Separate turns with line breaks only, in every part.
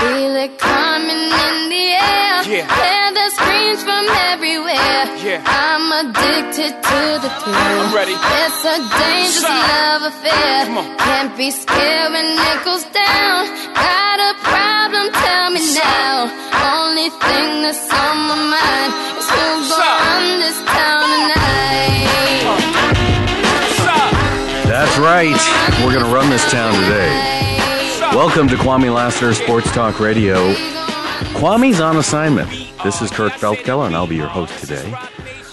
Feel it coming in the air.
Yeah.
Hear the screams from everywhere.
Yeah.
I'm addicted to the thrill.
I'm ready.
It's a dangerous
Shout.
love affair.
Come on.
Can't be scared when it goes down. Got a problem? Tell me now. Only thing that's on my mind is who's gonna run this town tonight.
That's right. We're going to run this town today. Welcome to Kwamie Lassiter Sports Talk Radio. Kwamie's on assignment. This is Kurt Feldkeller, and I'll be your host today.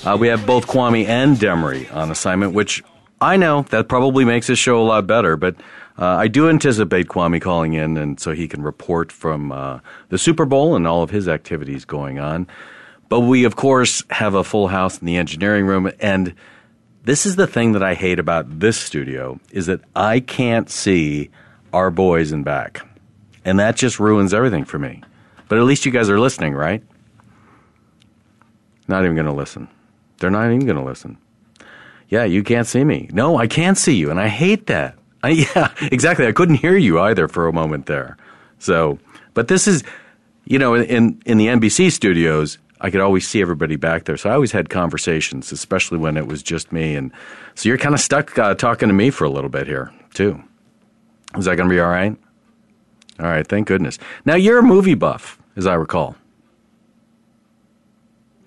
Uh, we have both Kwamie and Demery on assignment, which I know that probably makes this show a lot better, but uh, I do anticipate Kwamie calling in, and so he can report from uh, the Super Bowl and all of his activities going on. But we, of course, have a full house in the engineering room, and this is the thing that I hate about this studio is that I can't see our boys and back. And that just ruins everything for me. But at least you guys are listening, right? Not even going to listen. They're not even going to listen. Yeah, you can't see me. No, I can't see you, and I hate that. I, yeah, exactly. I couldn't hear you either for a moment there. So, but this is, you know, in in the NBC studios, I could always see everybody back there. So I always had conversations, especially when it was just me. And so you're kind of stuck uh, talking to me for a little bit here too. Is that going to be all right? All right, thank goodness. Now you're a movie buff, as I recall.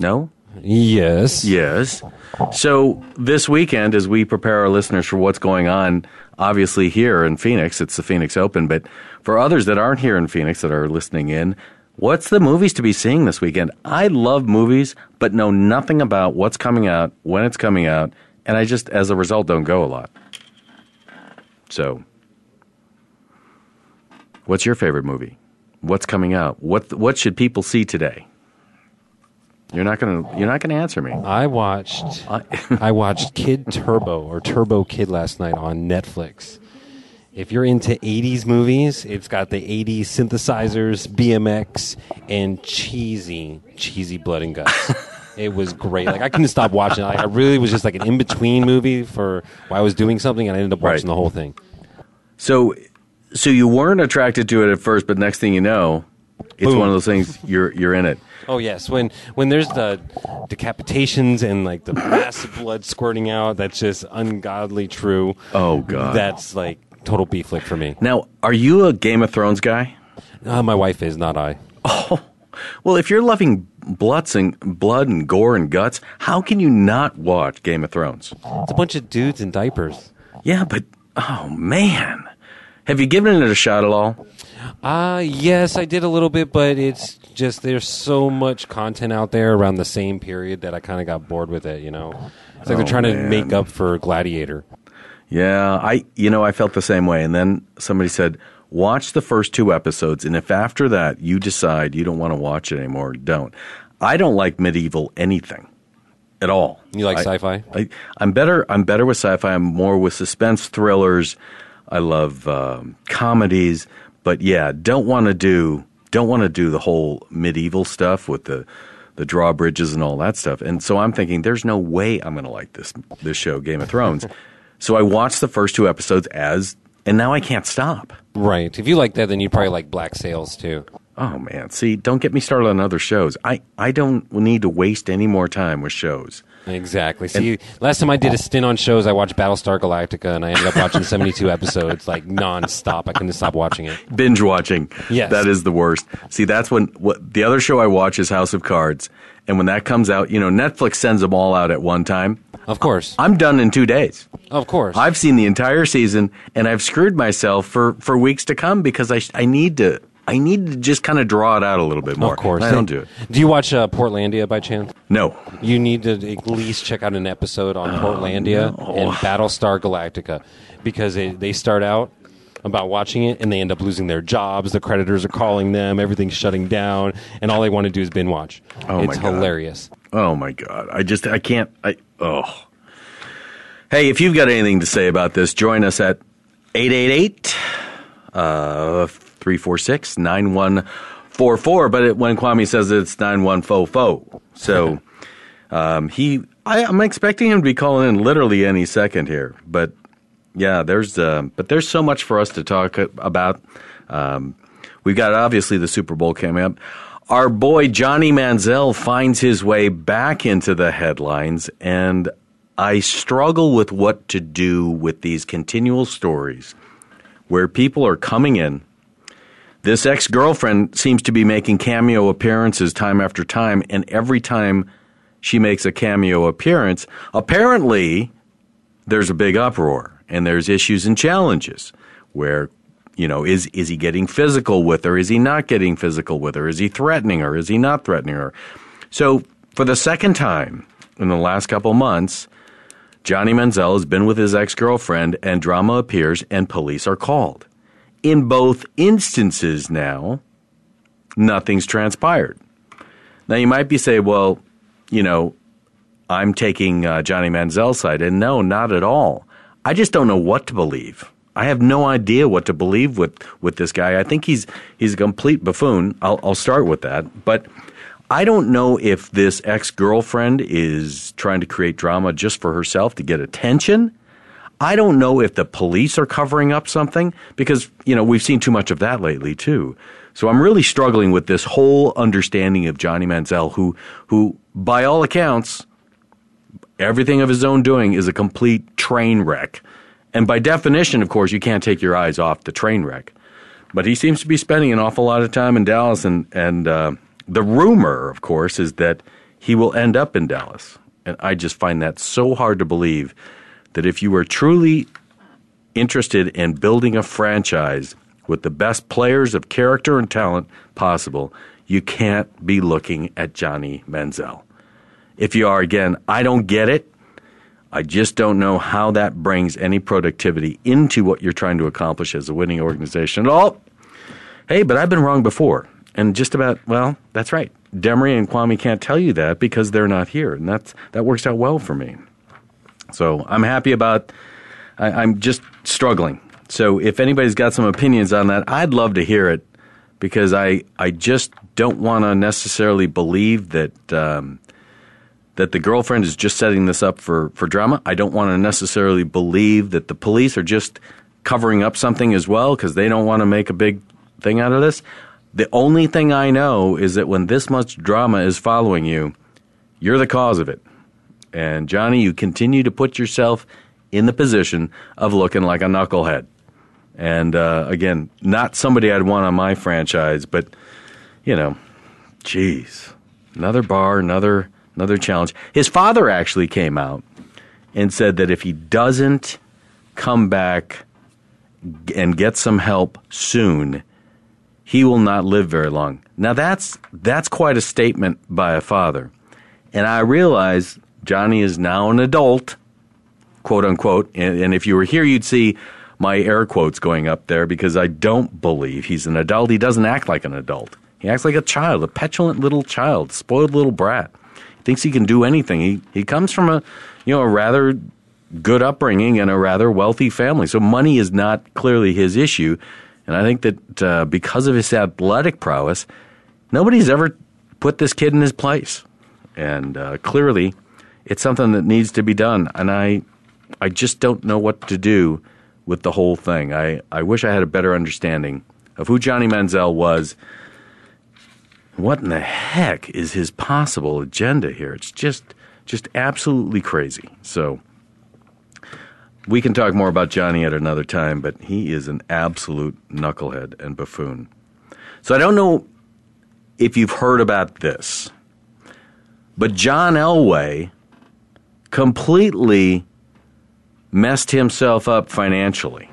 No?
Yes.
Yes. So this weekend, as we prepare our listeners for what's going on, obviously here in Phoenix, it's the Phoenix Open, but for others that aren't here in Phoenix that are listening in, what's the movies to be seeing this weekend? I love movies, but know nothing about what's coming out, when it's coming out, and I just, as a result, don't go a lot. So, what's your favorite movie? What's coming out? What what should people see today? You're not gonna you're not gonna answer me.
I watched
I-
watched Kid Turbo or Turbo Kid last night on Netflix. If you're into 80s movies, it's got the 80s synthesizers, BMX, and cheesy, cheesy blood and guts. it was great. Like I couldn't stop watching it. Like, I really was just like an in-between movie for while I was doing something, and I ended up watching
Right.
the whole thing.
So, so you weren't attracted to it at first, but next thing you know, it's
Boom.
one of those things. You're you're in it.
Oh yes, when when there's the decapitations and like the massive blood squirting out, that's just ungodly true.
Oh god.
That's like total B flick for me.
now, are you a Game of Thrones guy?
Uh, my wife is not I.
Oh, well, if you're loving bloods and blood and gore and guts, how can you not watch Game of Thrones?
It's a bunch of dudes in diapers.
Yeah, but oh man, have you given it a shot at all?
Uh yes, I did a little bit, but it's just there's so much content out there around the same period that I kind of got bored with it. You know, it's like
Oh,
they're trying
man.
to make up for Gladiator.
Yeah, I you know I felt the same way, and then somebody said. Watch the first two episodes, and if after that you decide you don't want to watch it anymore, don't. I don't like medieval anything at all.
You like
I-
sci-fi?
I, I'm better. I'm better with sci-fi. I'm more with suspense thrillers. I love um, comedies, but yeah, don't want to do don't want to do the whole medieval stuff with the the drawbridges and all that stuff. And so I'm thinking, there's no way I'm going to like this this show, Game of Thrones. so I watched the first two episodes as, and now I can't stop.
Right. If you like that, then you probably like Black Sails too.
Oh man, see, don't get me started on other shows. I I don't need to waste any more time with shows.
Exactly. See, last time I did a stint on shows, I watched Battlestar Galactica, and I ended up watching 72 episodes, like nonstop. I couldn't stop watching it.
binge watching.
Yes.
that is the worst. See, that's when what the other show I watch is House of Cards, and when that comes out, you know, Netflix sends them all out at one time.
Of course.
I'm done in two days.
Of course.
I've seen the entire season, and I've screwed myself for for weeks to come because I I need to I need to just kind of draw it out a little bit more.
of course.
I don't do it.
Do you watch uh, Portlandia by chance?
No.
You need to at least check out an episode on Portlandia
Oh, no.
and Battlestar Galactica because they, they start out about watching it, and they end up losing their jobs. The creditors are calling them. Everything's shutting down, and all they want to do is binge watch.
Oh,
it's
my God.
hilarious.
Oh my god. I just I can't I oh. Hey, if you've got anything to say about this, join us at 888 uh 346 9144, but it, when Kwamie says it's 9144. So um he I, I'm expecting him to be calling in literally any second here, but yeah, there's uh, but there's so much for us to talk about. Um, we've got obviously the Super Bowl coming up. Our boy Johnny Manziel finds his way back into the headlines, and I struggle with what to do with these continual stories where people are coming in. This ex girlfriend seems to be making cameo appearances time after time, and every time she makes a cameo appearance, apparently there's a big uproar and there's issues and challenges where you know is is he getting physical with her? Is he not getting physical with her? Is he threatening her? Is he not threatening her? So for the second time in the last couple months Johnny Manziel has been with his ex-girlfriend and drama appears and police are called in both instances now nothing's transpired now you might be saying well you know I'm taking uh, Johnny Manziel's side and no not at all I just don't know what to believe. I have no idea what to believe with, with this guy. I think he's he's a complete buffoon. I'll, I'll start with that. But I don't know if this ex girlfriend is trying to create drama just for herself to get attention. I don't know if the police are covering up something because, you know, we've seen too much of that lately too. So I'm really struggling with this whole understanding of Johnny Manziel, who, who by all accounts, everything of his own doing is a complete train wreck. And by definition, of course, you can't take your eyes off the train wreck. But he seems to be spending an awful lot of time in Dallas, and and uh, the rumor, of course, is that he will end up in Dallas. And I just find that so hard to believe that if you are truly interested in building a franchise with the best players of character and talent possible, you can't be looking at Johnny Manziel. If you are, again, I don't get it. I just don't know how that brings any productivity into what you're trying to accomplish as a winning organization at all. Hey, but I've been wrong before. And just about, well, that's right. Demery and Kwamie can't tell you that because they're not here. And that's, that works out well for me. So I'm happy about, I, I'm just struggling. So if anybody's got some opinions on that, I'd love to hear it because I, I just don't want to necessarily believe that, um, that the girlfriend is just setting this up for, for drama. I don't want to necessarily believe that the police are just covering up something as well because they don't want to make a big thing out of this. The only thing I know is that when this much drama is following you, you're the cause of it. And Johnny, you continue to put yourself in the position of looking like a knucklehead. And uh, again, not somebody I'd want on my franchise, but you know, geez, another bar, another another challenge. His father actually came out and said that if he doesn't come back and get some help soon, he will not live very long. Now that's that's quite a statement by a father. And I realize Johnny is now an adult, quote unquote, and, and if you were here you'd see my air quotes going up there because I don't believe he's an adult. He doesn't act like an adult. He acts like a child, a petulant little child, spoiled little brat He thinks he can do anything. He he comes from a you know a rather good upbringing and a rather wealthy family, so money is not clearly his issue. And I think that uh, because of his athletic prowess, nobody's ever put this kid in his place, and uh, clearly, it's something that needs to be done. And I I just don't know what to do with the whole thing. I, I wish I had a better understanding of who Johnny Manziel was what in the heck is his possible agenda here? It's just just absolutely crazy. So we can talk more about Johnny at another time, but he is an absolute knucklehead and buffoon. So I don't know if you've heard about this, but John Elway completely messed himself up financially.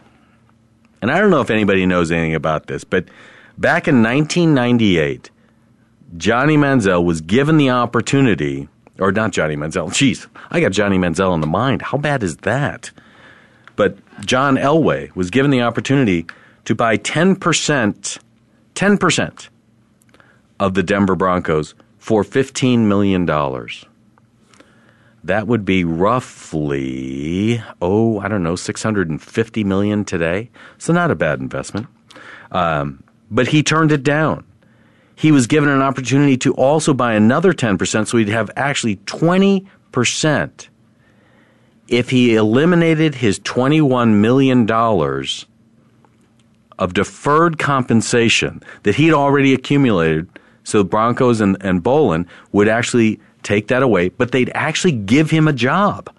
And I don't know if anybody knows anything about this, but back in 1998, Johnny Manziel was given the opportunity, or not Johnny Manziel, jeez, I got Johnny Manziel in the mind. How bad is that? But John Elway was given the opportunity to buy 10%, 10% of the Denver Broncos for $15 million. That would be roughly, oh, I don't know, 650 million today. So not a bad investment. Um, but he turned it down. He was given an opportunity to also buy another 10%, so he'd have actually 20% if he eliminated his $21 million of deferred compensation that he'd already accumulated. So Broncos and, and Bowlen would actually take that away, but they'd actually give him a job.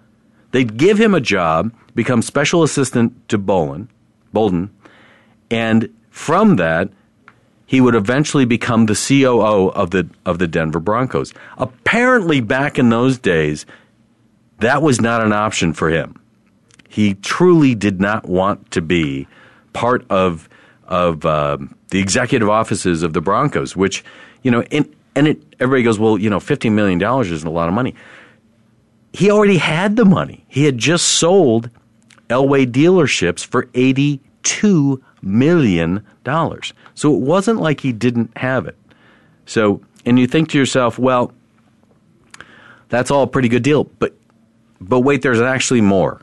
They'd give him a job, become special assistant to Bolin, Bolden, and from that, he would eventually become the COO of the of the Denver Broncos. Apparently, back in those days, that was not an option for him. He truly did not want to be part of of uh, the executive offices of the Broncos, which you know, in, and it, everybody goes, well, you know, $15 million isn't a lot of money. He already had the money. He had just sold Elway dealerships for $82 million. So it wasn't like he didn't have it. So, and you think to yourself, well, that's all a pretty good deal. But, but wait, there's actually more.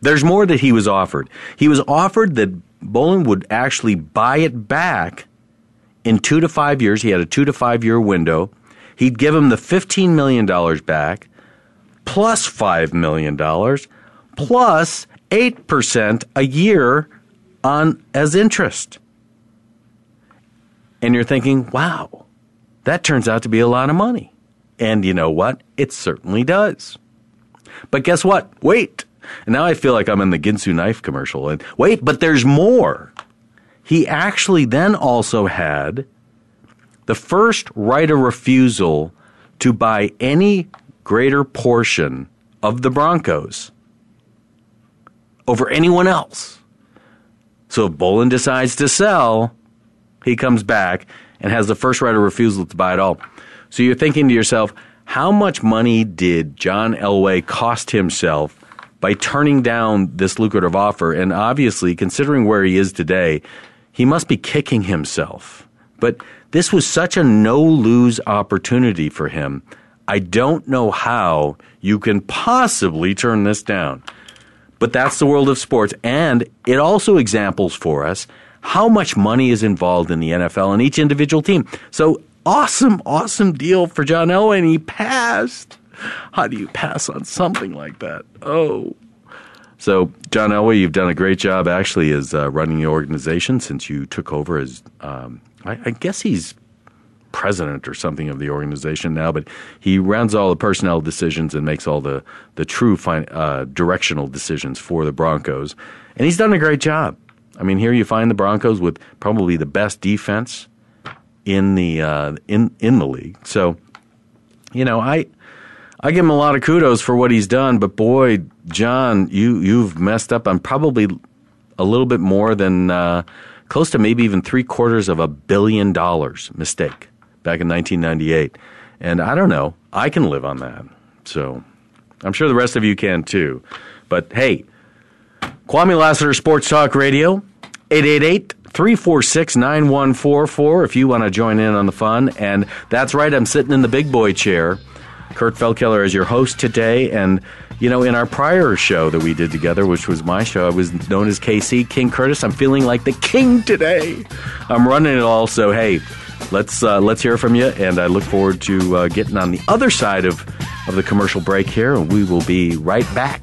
There's more that he was offered. He was offered that Bowlen would actually buy it back in two to five years, he had a two to five year window. He'd give him the $15 million back, plus $5 million, plus 8% a year on as interest. And you're thinking, wow, that turns out to be a lot of money. And you know what? It certainly does. But guess what? Wait. And now I feel like I'm in the Ginsu knife commercial. And wait, but there's more. He actually then also had the first right of refusal to buy any greater portion of the Broncos over anyone else. So if Bowlen decides to sell, he comes back and has the first right of refusal to buy it all. So you're thinking to yourself, how much money did John Elway cost himself by turning down this lucrative offer? And obviously, considering where he is today, he must be kicking himself. But this was such a no lose opportunity for him. I don't know how you can possibly turn this down. But that's the world of sports. And it also examples for us how much money is involved in the NFL and each individual team. So awesome, awesome deal for John Elway, and he passed. How do you pass on something like that? Oh. So, John Elway, you've done a great job actually as uh, running the organization since you took over as, um, I, I, guess he's president or something of the organization now, but he runs all the personnel decisions and makes all the, the true uh, directional decisions for the Broncos. And he's done a great job. I mean, here you find the Broncos with probably the best defense in the uh, in in the league. So, you know, I I give him a lot of kudos for what he's done, but boy, John, you you've messed up on probably a little bit more than uh, close to maybe even three quarters of a billion dollars mistake back in 1998, and I don't know, I can live on that. So I'm sure the rest of you can too. But hey, Kwamie Lassiter, Sports Talk Radio, 888 346 9144 if you want to join in on the fun. And that's right, I'm sitting in the big boy chair. Kurt Feldkeller is your host today. And, you know, in our prior show that we did together, which was my show, I was known as KC, King Curtis. I'm feeling like the king today. I'm running it all. So, hey, let's uh, let's hear from you. And I look forward to uh, getting on the other side of, of the commercial break here. And we will be right back.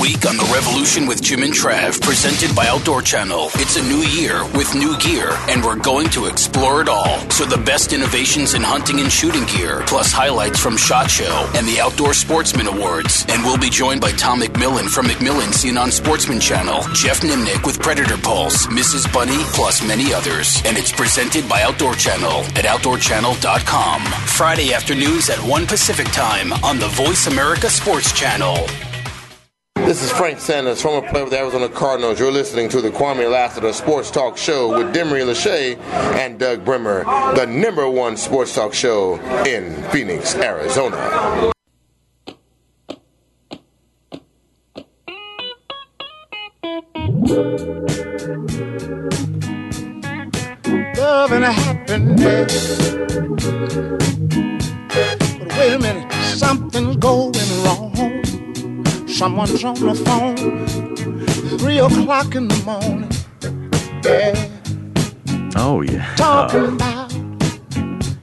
Week on The Revolution with Jim and Trav, presented by Outdoor Channel. It's a new year with new gear, and we're going to explore it all. So, the best innovations in hunting and shooting gear, plus highlights from SHOT Show and the Outdoor Sportsman Awards. And we'll be joined by Tom McMillan from McMillan Seen on Sportsman Channel, Jeff Nimnick with Predator Pulse, Mrs. Bunny, plus many others. And it's presented by Outdoor Channel at OutdoorChannel.com. Friday afternoons at 1 Pacific Time on the Voice America Sports Channel.
This is Frank Sanders, former player with the Arizona Cardinals. You're listening to the Kwamie Lassiter Sports Talk Show with Demery Lachey and Doug Bremer, the number one sports talk show in Phoenix, Arizona.
Love and happiness. But wait a minute, something's going wrong. Someone's on the phone, three o'clock in the morning. Yeah.
Oh yeah.
Talking
Uh,
about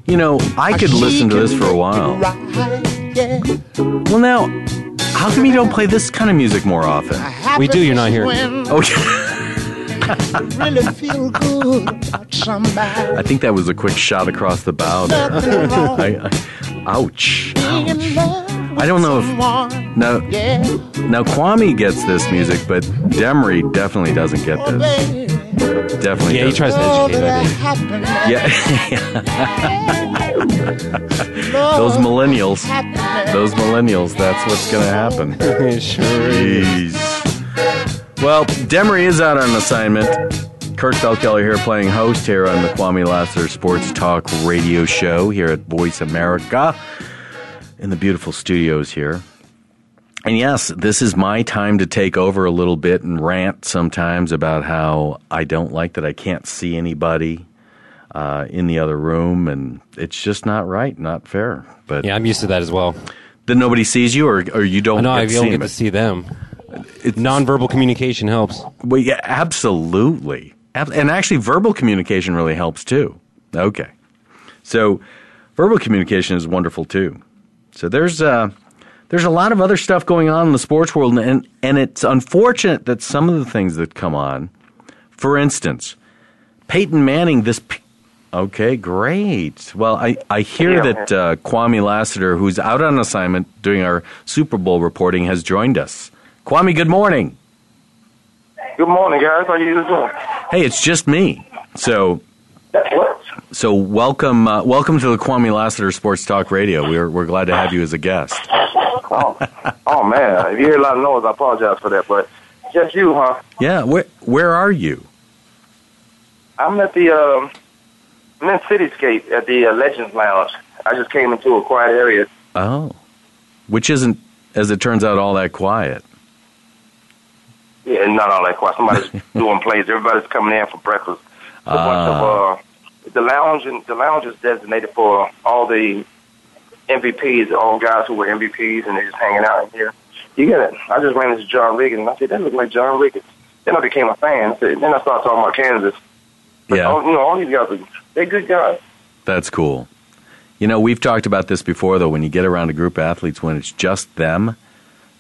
you know, I could listen to this for a while.
right, yeah.
Well, now, how come you don't play this kind of music more often?
We do, you're not here.
Oh, yeah.
you really feel good about somebody.
I think that was a quick shot across the bow there. I, I, ouch.
Being in love with
I don't know if-
someone.
Now,
Yeah,
now Kwamie gets this music, but Demery definitely doesn't get this. Definitely.
Yeah, he
doesn't.
tries to educate, I think.
happiness.
Yeah. Those millennials. Those millennials. That's what's going to happen.
sure is.
Jeez. Well, Demery is out on assignment. Kurt Feldkeller here playing host here on the Kwamie Lassiter Sports Talk radio show here at Voice America in the beautiful studios here. And yes, this is my time to take over a little bit and rant sometimes about how I don't like that I can't see anybody uh, in the other room, and it's just not right, not fair. But
Yeah, I'm used to that as well.
that nobody sees you, or, or you don't. Get
I don't
see
get to see them.
It's
Nonverbal communication helps.
Well, yeah, absolutely. And actually, verbal communication really helps too. Okay. So, verbal communication is wonderful too. So, there's, uh, there's a lot of other stuff going on in the sports world, and, and it's unfortunate that some of the things that come on, for instance, Peyton Manning, this. Okay, great. Well, I, I hear
Yeah.
that uh, Kwamie Lassiter, who's out on assignment doing our Super Bowl reporting, has joined us. Kwamie, good morning.
Good morning, guys. How you doing?
Hey, it's just me. So? So welcome, uh, welcome to the Kwamie Lassiter Sports Talk Radio. We're we're glad to have you as a guest.
Oh, oh man. If you hear a lot of noise, I apologize for that. But just you, huh?
Yeah, where where are you?
I'm at the um, I'm in Cityscape at the uh, Legends Lounge. I just came into a quiet area.
Oh, which isn't, as it turns out, all that quiet.
Yeah, not all that quiet. Somebody's doing plays. Everybody's coming in for breakfast. A bunch of
Ah.
uh, the lounge and the lounge is designated for all the MVPs, all guys who were MVPs, and they're just hanging out in here. You get it? I just ran into John Riggins, and I said, "That looks like John Riggins." Then I became a fan. So then I started talking about Kansas. But
Yeah.
all, you know, all these guys are they're good guys.
That's cool. You know, we've talked about this before, though. When you get around a group of athletes, when it's just them,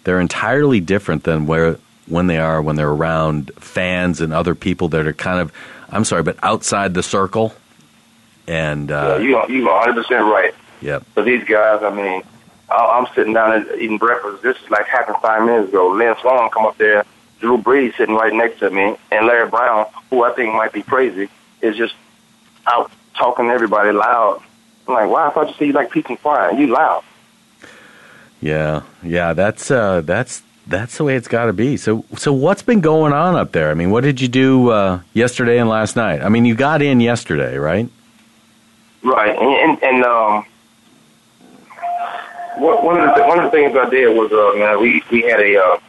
they're entirely different than where when they are when they're around fans and other people that are kind of, I'm sorry, but outside the circle. And
yeah,
uh,
you are you are 100 percent right.
yep,
But these guys, I mean, I- I'm sitting down and eating breakfast. This is like happened five minutes ago. Lynn Sloan come up there. Drew Brees sitting right next to me, and Larry Brown, who I think might be crazy, is just out talking to everybody loud. I'm like, wow, I thought you said you like peace and quiet. You loud.
yeah, yeah. That's uh, that's that's the way it's got to be. So, so what's been going on up there? I mean, what did you do uh, yesterday and last night? I mean, you got in yesterday, right?
Right, and and, and um, one of the one of the things I did was uh, man, we we had a uh,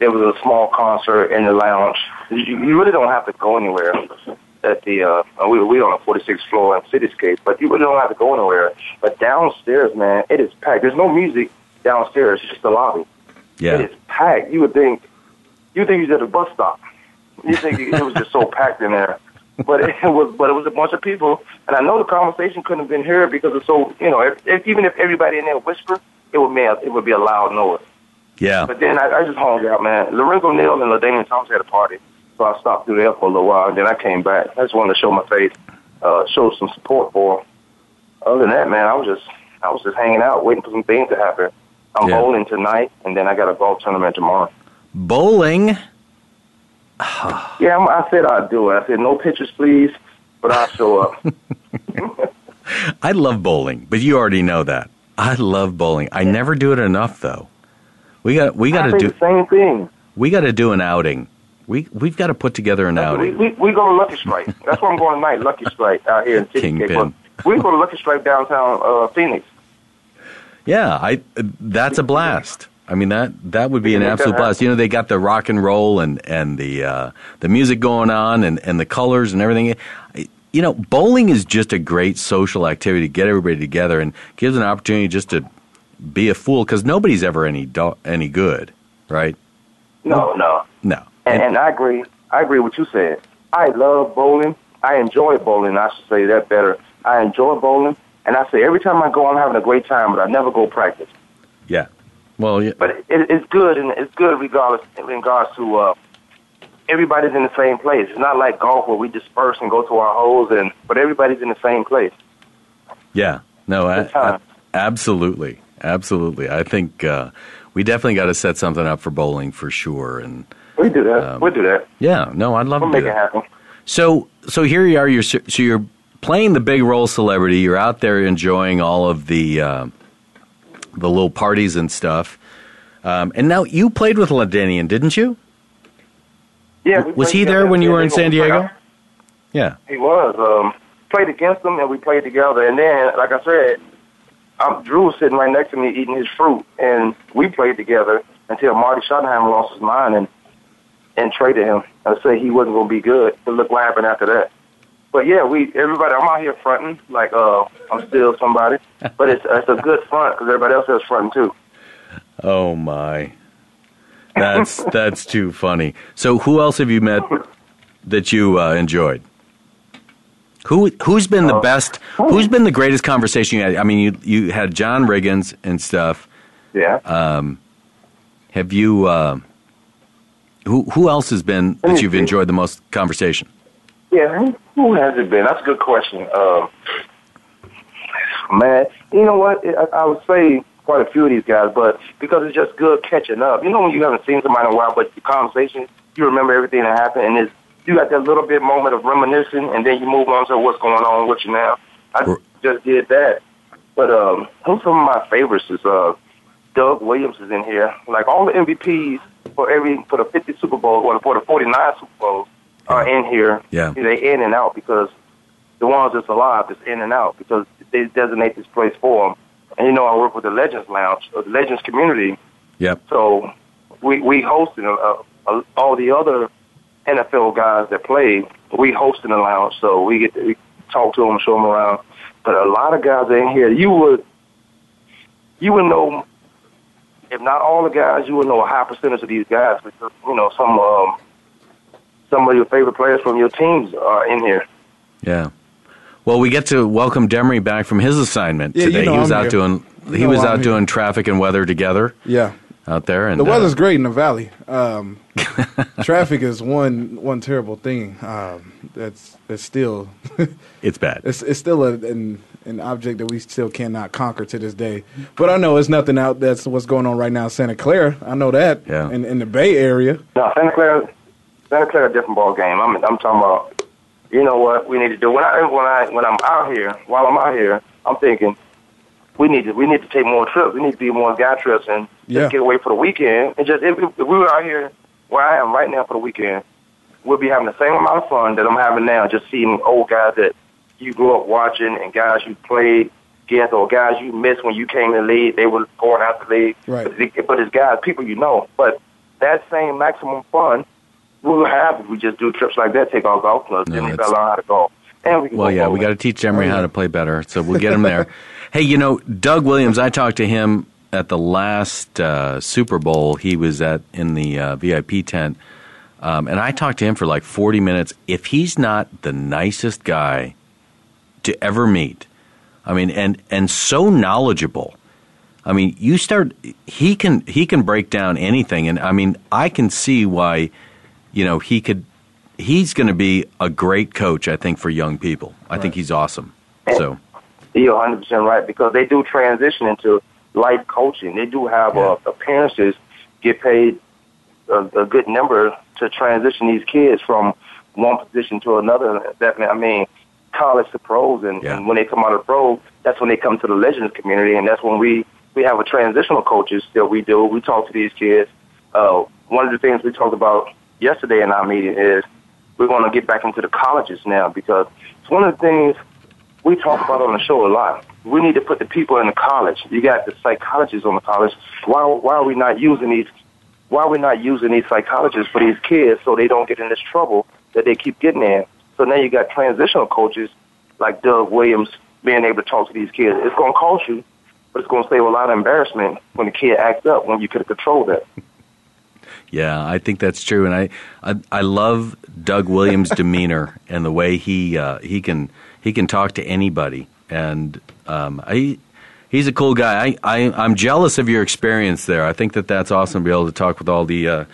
there was a small concert in the lounge. You, you really don't have to go anywhere at the uh, we we on the 46th floor in Cityscape, but you really don't have to go anywhere. But downstairs, man, it is packed. There's no music downstairs; it's just the lobby.
Yeah.
It is packed. You would think you would think was at a bus stop. You think it was just so packed in there. But it was, but it was a bunch of people, and I know the conversation couldn't have been heard because it's so, you know, if, if, even if everybody in there whispered, it would a, it would be a loud noise.
Yeah.
But then I, I just hung out, man. Lorenzo Neal and LaDainian Tomlinson had a party, so I stopped through there for a little while, and then I came back. I just wanted to show my face, uh, show some support for them. Other than that, man, I was just I was just hanging out, waiting for some things to happen. I'm
Yeah.
bowling tonight, and then I got a golf tournament tomorrow.
Bowling.
Yeah, I'm, I said I'd do it. I said no pictures, please, but I'll show up.
I love bowling, but you already know that. I love bowling. I never do it enough though. We got we got to do
the same thing.
we got to do an outing. We we've got to put together an
We,
outing.
we we go to Lucky Strike. That's where I'm going tonight. Lucky Strike out here in.
Kingpin.
We go to Lucky Strike downtown uh, Phoenix.
Yeah, I that's a blast. I mean that that would be an absolute blast. You know they got the rock and roll and and the uh, the music going on and and the colors and everything. You know, bowling is just a great social activity to get everybody together and gives an opportunity just to be a fool because nobody's ever any do- any good, right?
No, no.
No.
And, and I agree. I agree with you said. I love bowling. I enjoy bowling. I should say that better. I enjoy bowling, and I say every time I go, I'm having a great time, but I never go practice.
Yeah. Well, yeah.
But it, it's good, and it's good regardless in regards to uh, everybody's in the same place. It's not like golf where we disperse and go to our holes, and but everybody's in the same place.
Yeah, no, a-
Good time.
a- absolutely, absolutely. I think uh, we definitely got to set something up for bowling for sure. And
We do that.
Um,
we'll do that.
yeah, no, I'd love
We'll
to do
make it
that.
happen.
So, so here you are. You're so you're playing the big role celebrity. You're out there enjoying all of the uh, the little parties and stuff. Um, and now you played with LaDainian, didn't you?
Yeah.
Was he there when you were in
San
Diego? Yeah.
He was. Um, played against him, and we played together. And then, like I said, um, Drew was sitting right next to me eating his fruit, and we played together until Marty Schottenheimer lost his mind and and traded him. I say he wasn't going to be good. But look what happened after that. But yeah, we everybody. I'm out here fronting like uh I'm still somebody, but it's it's a good front because everybody else is fronting too.
Oh my, that's that's too funny. So, who else have you met that you uh, enjoyed? Who who's been the best? Who's been the greatest conversation you had? I mean, you you had John Riggins and stuff.
Yeah.
Um, have you? Uh, who who else has been that you've enjoyed the most conversation?
Yeah, who- who has it been? That's a good question. Um, man, you know what? I, I would say quite a few of these guys, but because it's just good catching up. You know when you haven't seen somebody in a while, but the conversation, you remember everything that happened, and it's, you got that little bit moment of reminiscing, and then you move on to what's going on with you now. I just did that. But um, who's some of my favorites is uh, Doug Williams is in here. Like all the MVPs for every for the 50 Super Bowl or for the 49 Super Bowls are in here.
Yeah.
They in and out because the ones that's alive is in and out because they designate this place for them. And you know, I work with the Legends Lounge, or the Legends community.
Yep.
So we we hosting uh, uh, all the other NFL guys that play. We hosting the lounge, so we get to we talk to them, show them around. But a lot of guys are in here. You would you would know if not all the guys, you would know a high percentage of these guys because you know some um, some of your favorite players from your teams are in here.
Yeah. Well, we get to welcome Demery back from his assignment
Yeah, you
today.
know
he was
I'm
out
here.
doing
You
he
know
was
I'm
out
here.
doing traffic and weather together.
Yeah.
Out there and
the
uh,
weather's great in the valley. Um, traffic is one one terrible thing. Um, that's that's still
it's bad.
It's it's still a, an an object that we still cannot conquer to this day. But I know it's nothing out. That's what's going on right now in Santa Clara. I know that.
Yeah.
In in the Bay Area.
No, Santa Clara, Santa Clara, a different ball game. I'm I'm talking about. You know what we need to do when I when I when I'm out here while I'm out here, I'm thinking we need to we need to take more trips. We need to be more guy trips and
Yeah.
just get away for the weekend. And just if, if we were out here where I am right now for the weekend, we'll be having the same amount of fun that I'm having now. Just seeing old guys that you grew up watching and guys you played against or guys you missed when you came in the league. They were going out the league.
Right.
But, but it's guys, people you know. But that same maximum fun we'll have if we just do trips like that, take our golf clubs,
No, that's-
learn how to golf. And we
Well,
go
yeah, we got to teach Emery how to play better, so we'll get him there. hey, you know, Doug Williams. I talked to him at the last uh, Super Bowl. He was at in the uh, VIP tent, um, and I talked to him for like forty minutes. If he's not the nicest guy to ever meet, I mean, and and so knowledgeable. I mean, you start. He can he can break down anything, and I mean, I can see why. You know, he could. He's going to be a great coach, I think, for young people. I think he's awesome. So,
You're 100 percent right because they do transition into life coaching. They do have uh, appearances get paid a, a good number to transition these kids from one position to another. That I mean, college to pros, and, and when they come out of pro, that's when they come to the legends community, and that's when we we have a transitional coaches that we do. We talk to these kids. Uh, one of the things we talked about yesterday in our meeting is we want to get back into the colleges now because it's one of the things we talk about on the show a lot. We need to put the people in the college. You got the psychologists on the college. Why why are we not using these? Why are we not using these psychologists for these kids so they don't get in this trouble that they keep getting in? So now you got transitional coaches like Doug Williams being able to talk to these kids. It's going to cost you, but it's going to save a lot of embarrassment when the kid acts up when you could have controlled that.
Yeah, I think that's true, and I I, I love Doug Williams' demeanor and the way he uh, he can he can talk to anybody, and um, I. He's a cool guy. I, I, I'm jealous of your experience there. I think that that's awesome to be able to talk with all the uh,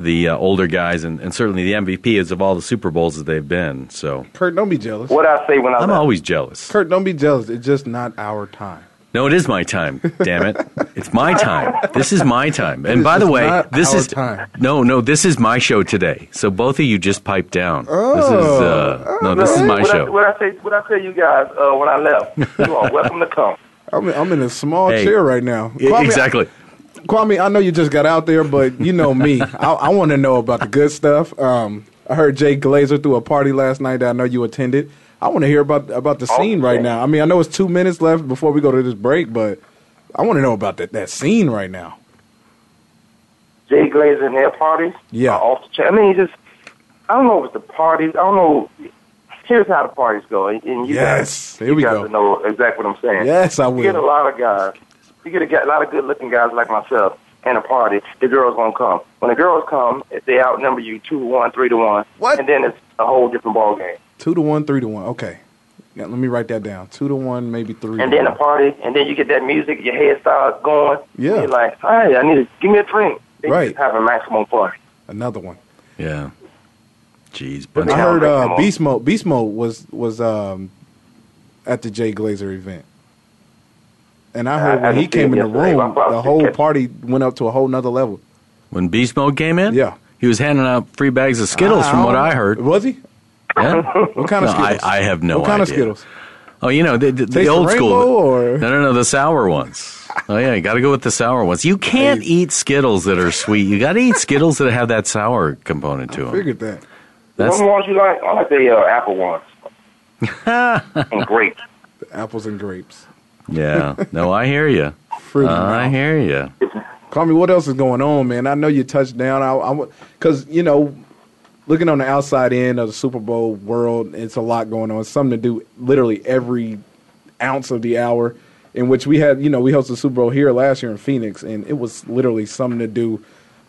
the uh, older guys and, and certainly the MVPs of all the Super Bowls that they've been. So
Kurt, don't be jealous.
What I say when I
I'm always jealous.
Kurt, don't be jealous. It's just not our time.
No, it is my time. Damn it! It's my time. This is my time. And by the way,
not
this
our
is
time.
no, no. This is my show today. So both of you just pipe down. This is uh, no. This is my
what I,
show.
what I say? What I tell you guys uh, when I left? You are welcome to come.
I'm, I'm in a small
Hey.
chair right now.
E- exactly.
Kwamie, I know you just got out there, but you know me. I, I want to know about the good stuff. Um, I heard Jay Glazer threw a party last night that I know you attended. I want to hear about about the oh, scene right oh. now. I mean, I know it's two minutes left before we go to this break, but I want to know about that that scene right now.
Jay Glazer and their parties.
Yeah.
are off the chain. I mean, he just I don't know if it's the parties. I don't know. Here's how the parties go, and, you
Yes.
guys,
Here
you
we
guys
go.
know exactly what I'm saying.
Yes, I will.
You get a lot of guys. You get a, a lot of good-looking guys like myself and a party. The girls gonna come. When the girls come, if they outnumber you two to one, three to one,
What?
and then it's a whole different ball game.
Two to one, three to one. Okay, now, let me write that down. Two to one, maybe three.
And
to
then a party, and then you get that music, your head starts going.
Yeah.
You're like, hey, I need to give me a drink. They
Right.
just having maximum fun.
another one.
Yeah. Jeez,
But I heard uh,
Come on.
Beast Mode. Beast Mode was was um, at the Jay Glazer event, and I heard
I- I
when he came in the room, the whole party went up to a whole nother level.
when Beast Mode came in.
Yeah.
he was handing out free bags of Skittles, from what I heard.
Was he?
Yeah.
What kind of
No,
Skittles?
I have no
What kind of. Skittles?
Oh, you know the, the, the old school.
rainbow, or-
No, no, no, the sour ones. Oh yeah, you got to go with the sour ones. You can't eat Skittles that are sweet. You got to eat Skittles that have that sour component to them.
Figured that.
That's
What ones you like? I like the uh, apple ones. and grapes.
The apples and grapes.
yeah. No, I hear you.
Fruity
I hear you.
Call me. What else is going on, man? I know you touched down. I, because you know, looking on the outside end of the Super Bowl world, it's a lot going on. It's something to do literally every ounce of the hour. In which we had, you know, we hosted the Super Bowl here last year in Phoenix, and it was literally something to do.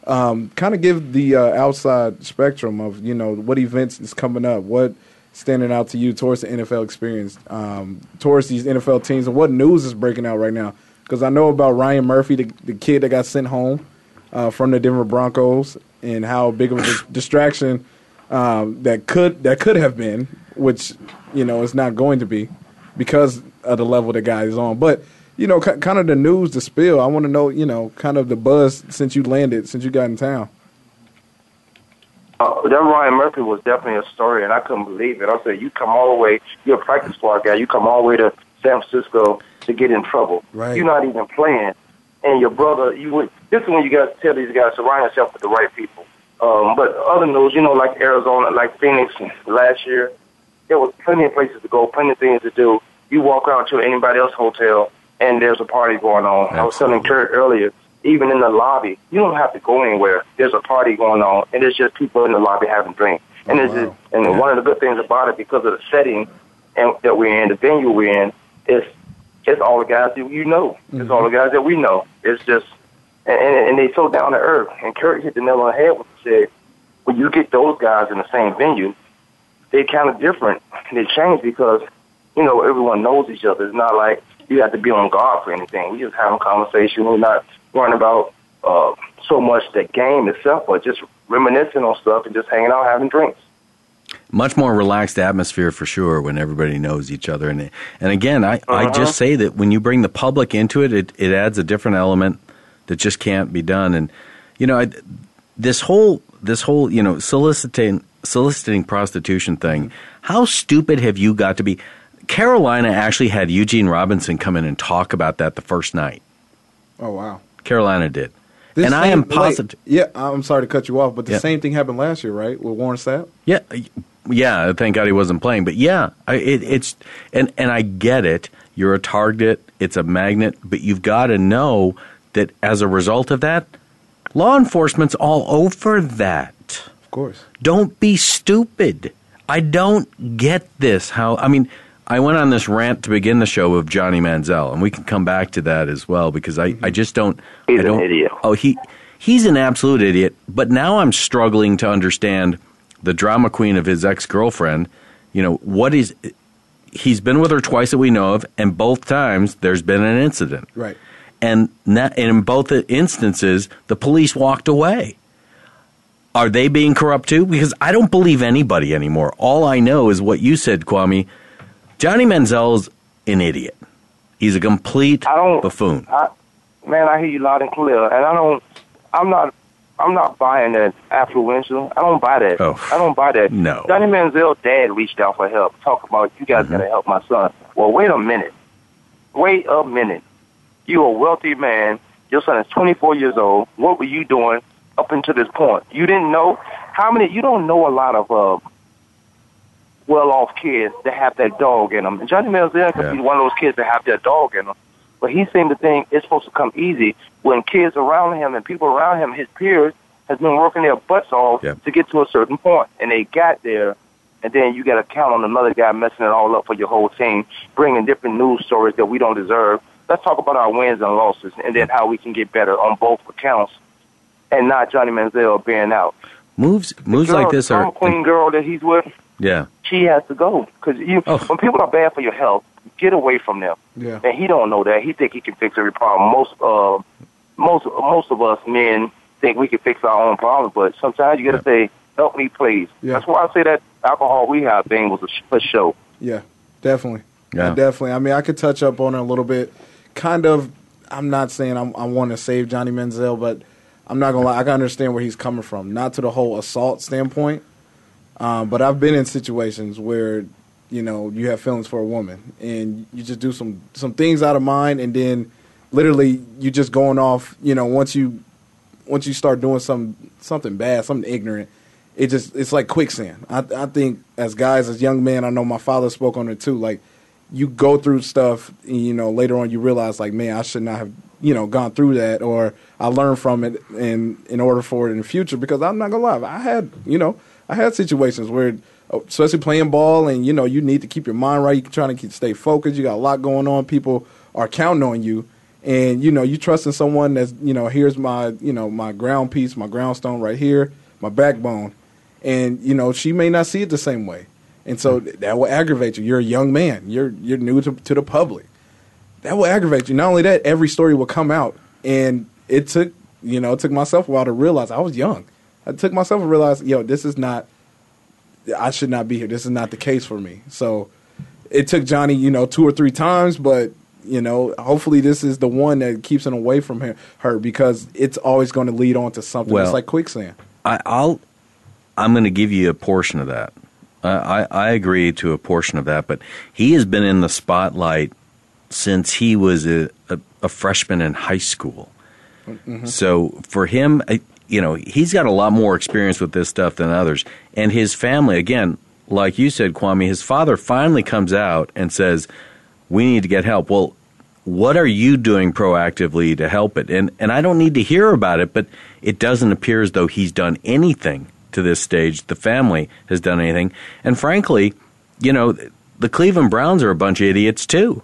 Um, kind of give the uh, outside spectrum of you know what events is coming up, what standing out to you towards the NFL experience, um, towards these NFL teams, and what news is breaking out right now. Because I know about Ryan Murphy, the, the kid that got sent home uh, from the Denver Broncos, and how big of a distraction um, that could that could have been, which you know is not going to be because of the level the guy is on. But you know, k- kind of the news, the spill. I want to know, you know, kind of the buzz since you landed, since you got in town.
Uh, that Ryan Murphy was definitely a story, and I couldn't believe it. I said, "You come all the way. You're a practice squad guy. You come all the way to San Francisco to get in trouble.
Right.
You're not even playing, and your brother. You would. This is when you guys tell these guys surround yourself with the right people. Um, but other news, you know, like Arizona, like Phoenix last year, there was plenty of places to go, plenty of things to do. You walk out to anybody else's hotel, and there's a party going on. I was telling Kurt earlier, even in the lobby, you don't have to go anywhere. There's a party going on, and it's just people in the lobby having drinks. And it's just, and one of the good things about it, because of the setting and that we're in, the venue we're in, is it's all the guys that you know. It's all the guys that we know. It's just, and, and, and they so down to earth. And Kurt hit the nail on the head when he said, when you get those guys in the same venue, they kind of different. They change because, you know, everyone knows each other. It's not like you have to be on guard for anything. We just having a conversation. We're not worrying about uh, so much the game itself, but just reminiscing on stuff and just hanging out, having drinks.
Much more relaxed atmosphere for sure when everybody knows each other. And and again, I, I
Uh-huh.
just say that when you bring the public into it, it, it adds a different element that just can't be done. And you know, I, this whole this whole you know soliciting soliciting prostitution thing. How stupid have you got to be? Carolina actually had Eugene Robinson come in and talk about that the first night.
Oh wow.
Carolina did,
This
and I
same-
am
like,
positive.
yeah, I'm sorry to cut you off, but the
Yeah.
same thing happened last year, right, with Warren Sapp?
Yeah, yeah. Thank God he wasn't playing. But yeah, I, it, it's and and I get it. You're a target. It's a magnet. But you've got to know that as a result of that, law enforcement's all over that.
Of course.
Don't be stupid. I don't get this. How I mean. I went on this rant to begin the show of Johnny Manziel, and we can come back to that as well because I, I just don't.
He's
I don't,
an idiot.
Oh, he he's an absolute idiot. But now I'm struggling to understand the drama queen of his ex girlfriend. You know what is? He's been with her twice that we know of, and both times there's been an incident.
Right.
And, in both instances, the police walked away. Are they being corrupt too? Because I don't believe anybody anymore. All I know is what you said, Kwamie. Johnny Manziel's an idiot. He's a complete I don't, buffoon.
I, man, I hear you loud and clear, and I don't. I'm not. I'm not buying that affluenza. I don't buy that.
Oh,
I don't buy that.
no.
Johnny Manziel's dad reached out for help. Talk about you guys mm-hmm. gotta help my son. Well, wait a minute. Wait a minute. You a wealthy man. Your son is 24 years old. What were you doing up until this point? You didn't know how many. You don't know a lot of uh, well-off kids that have that dog in them. And Johnny Manziel could
Yeah.
be one of those kids that have that dog in them. But he seemed to think it's supposed to come easy when kids around him and people around him, his peers, has been working their butts off
Yeah.
to get to a certain point, and they got there. And then you got to count on another guy messing it all up for your whole team, bringing different news stories that we don't deserve. Let's talk about our wins and losses, and then how we can get better on both accounts, and not Johnny Manziel being out.
Moves moves
girl,
like this are
drama queen girl that he's with.
yeah.
She has to go because you.
Oh.
When people are bad for your health, get away from them.
Yeah.
And he don't know that. He think he can fix every problem. Most uh, most most of us men think we can fix our own problems, but sometimes you got to say, "Help me, please."
Yeah.
That's why I say that alcohol rehab thing was a, sh- a show.
Yeah, definitely.
Yeah.
Uh, definitely. I mean, I could touch up on it a little bit. Kind of. I'm not saying I'm, I want to save Johnny Manziel, but I'm not gonna lie. I can understand where he's coming from. Not to the whole assault standpoint, um, but I've been in situations where you know you have feelings for a woman and you just do some some things out of mind, and then literally you just going off. You know, once you once you start doing some something bad, something ignorant, it just it's like quicksand. I I think as guys, as young men, I know my father spoke on it too. Like you go through stuff, and, you know, later on you realize like, man, I should not have you know gone through that, or I learned from it in in order for it in the future. Because I'm not gonna lie, I had you know I had situations where. Oh, especially playing ball, and you know you need to keep your mind right. You're trying to keep, stay focused. You got a lot going on. People are counting on you, and you know you trusting someone that's you know here's my you know my ground piece my ground stone right here my backbone and you know she may not see it the same way and so that will aggravate you. You're a young man. You're you're new to, to the public. That will aggravate you. Not only that every story will come out. And it took you know it took myself a while to realize i was young. It took myself to realize yo this is not i should not be here. This is not the case for me. So it took Johnny, you know, two or three times, but you know, hopefully this is the one that keeps him away from her, her because it's always going to lead on to something.
Well-
it's like quicksand.
I, I'll I'm going to give you a portion of that. I, I, agree to a portion of that, but he has been in the spotlight since he was a, a, a freshman in high school. Mm-hmm. So for him, you know, he's got a lot more experience with this stuff than others. And his family, again, like you said, Kwamie, his father finally comes out and says, "We need to get help." Well, what are you doing proactively to help it? And and I don't need to hear about it, but it doesn't appear as though he's done anything to this stage. The family has done anything, and frankly, you know, the Cleveland Browns are a bunch of idiots too.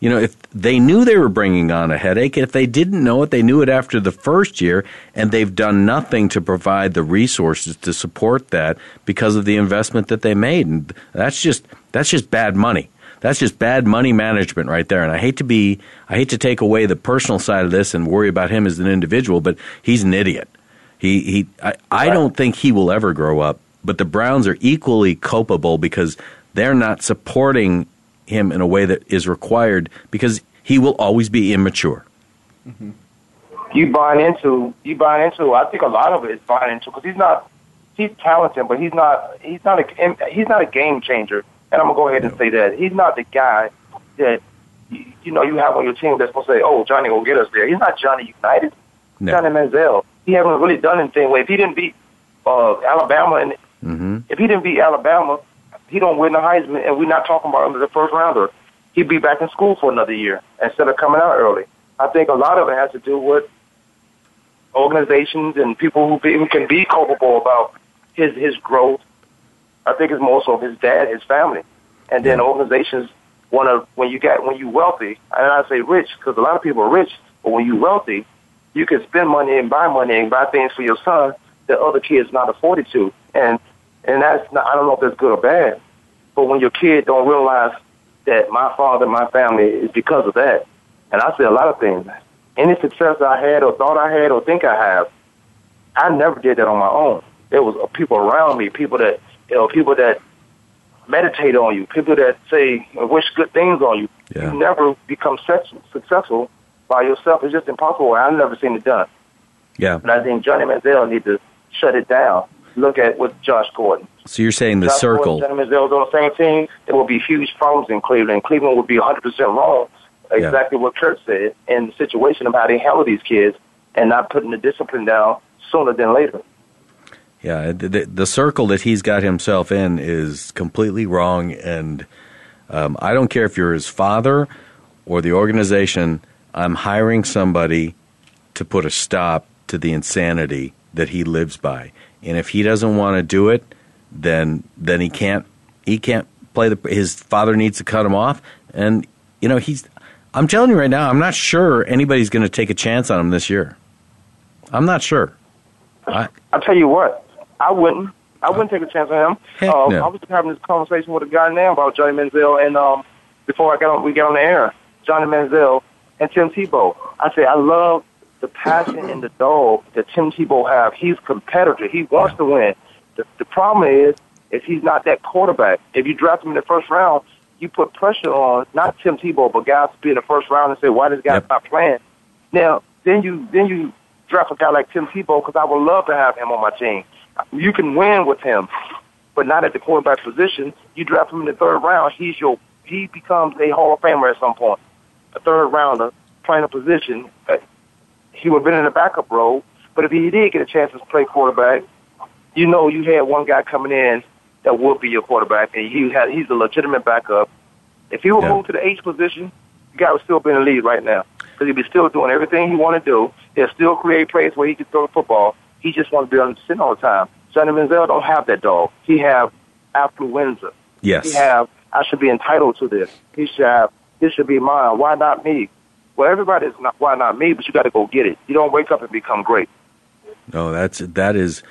You know, if they knew they were bringing on a headache, if they didn't know it, they knew it after the first year, and they've done nothing to provide the resources to support that because of the investment that they made, and that's just that's just bad money. that's just bad money management right there. And I hate to be, I hate to take away the personal side of this and worry about him as an individual, but he's an idiot. He, he, I, I don't think he will ever grow up. But the Browns are equally culpable because they're not supporting him in a way that is required because he will always be immature. Mm-hmm.
you buying into you buying into. I think a lot of it is buying into because he's not he's talented, but he's not he's not a he's not a game changer. And I'm gonna go ahead and say that he's not the guy that you, you know you have on your team that's gonna say, "Oh, Johnny will get us there." He's not Johnny Unitas.
No.
Johnny Manziel. He hasn't really done anything. Well, if he didn't beat uh, Alabama and
Mm-hmm.
if he didn't beat Alabama, he don't win the Heisman, and we're not talking about him as a first rounder. He'd be back in school for another year instead of coming out early. I think a lot of it has to do with organizations and people who, be, who can be culpable about his his growth. I think it's more so of his dad, his family, and then organizations want to when you get when you wealthy, and I say rich because a lot of people are rich, but when you wealthy, you can spend money and buy money and buy things for your son that other kids not afforded to, and and that's not, I don't know if that's good or bad, but when your kid don't realize that my father, my family is because of that, and I say a lot of things. Any success I had or thought I had or think I have, I never did that on my own. There was people around me, people that you know, people that meditate on you, people that say wish good things on you. You never become suc- successful by yourself. It's just impossible. I've never seen it done.
Yeah.
And I think Johnny Manziel need to shut it down. Look at what Josh Gordon.
So you're saying the
Josh
circle.
Gordon, Johnny Manziel's on the same team. There will be huge problems in Cleveland. Cleveland would be 100% wrong. Exactly what Kurt said in the situation of how they handle these kids and not putting the discipline down sooner than later.
Yeah, the, the, the circle that he's got himself in is completely wrong, and um, I don't care if you're his father or the organization. I'm hiring somebody to put a stop to the insanity that he lives by, and if he doesn't want to do it, then then he can't he can't play the. His father needs to cut him off, and you know he's. I'm telling you right now, I'm not sure anybody's going to take a chance on him this year. I'm not sure. I,
I'll tell you what, I wouldn't. I wouldn't take a chance on him. Uh,
no.
I was having this conversation with a guy now about Johnny Manziel, and um, before I got on, we got on the air, Johnny Manziel and Tim Tebow. I say I love the passion and the dog that Tim Tebow have. He's a competitor. He wants to win. The, the problem is, is he's not that quarterback. If you draft him in the first round, you put pressure on not Tim Tebow, but guys to be in the first round and say, why does this guy's not playing? Now, then you then you draft a guy like Tim Tebow because I would love to have him on my team. You can win with him, but not at the quarterback position. You draft him in the third round, he's your he becomes a Hall of Famer at some point. A third rounder playing a position. uh, He would have been in the backup role, but if he did get a chance to play quarterback, you know you had one guy coming in that would be your quarterback, and he had he's a legitimate backup. If he would move to the H position, the guy would still be in the lead right now because he'd be still doing everything he want to do. He'll still create plays where he can throw the football. He just wants to be on the sit all the time. Johnny Manziel don't have that dog. He have affluenza.
Yes.
He have I should be entitled to this. He should have this should be mine. Why not me? Well, everybody's not why not me, but you got to go get it. You don't wake up and become great.
No, that's that is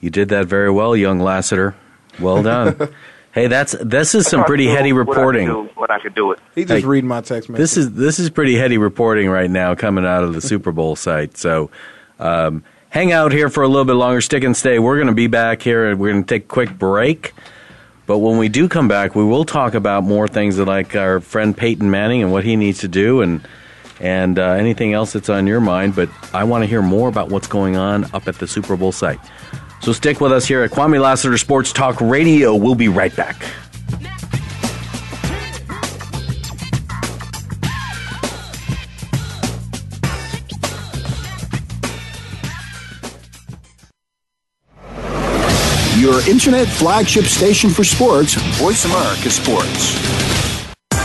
you did that very well, young Lassiter. Well done. hey, that's this is some pretty heady reporting.
When I could do, when I could do it.
He just
Hey,
reading my text message.
This is this is pretty heady reporting right now coming out of the Super Bowl site. So um, hang out here for a little bit longer, stick and stay. We're going to be back here and we're going to take a quick break. But when we do come back, we will talk about more things like our friend Peyton Manning and what he needs to do and and uh, anything else that's on your mind. But I want to hear more about what's going on up at the Super Bowl site. So stick with us here at Kwamie Lassiter Sports Talk Radio. We'll be right back.
Your internet flagship station for sports, Voice America Sports.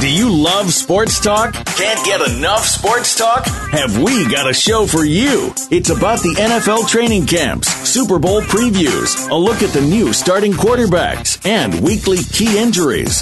Do you love sports talk? Can't get enough sports talk? Have we got a show for you? It's about the NFL training camps, Super Bowl previews, a look at the new starting quarterbacks, and weekly key injuries.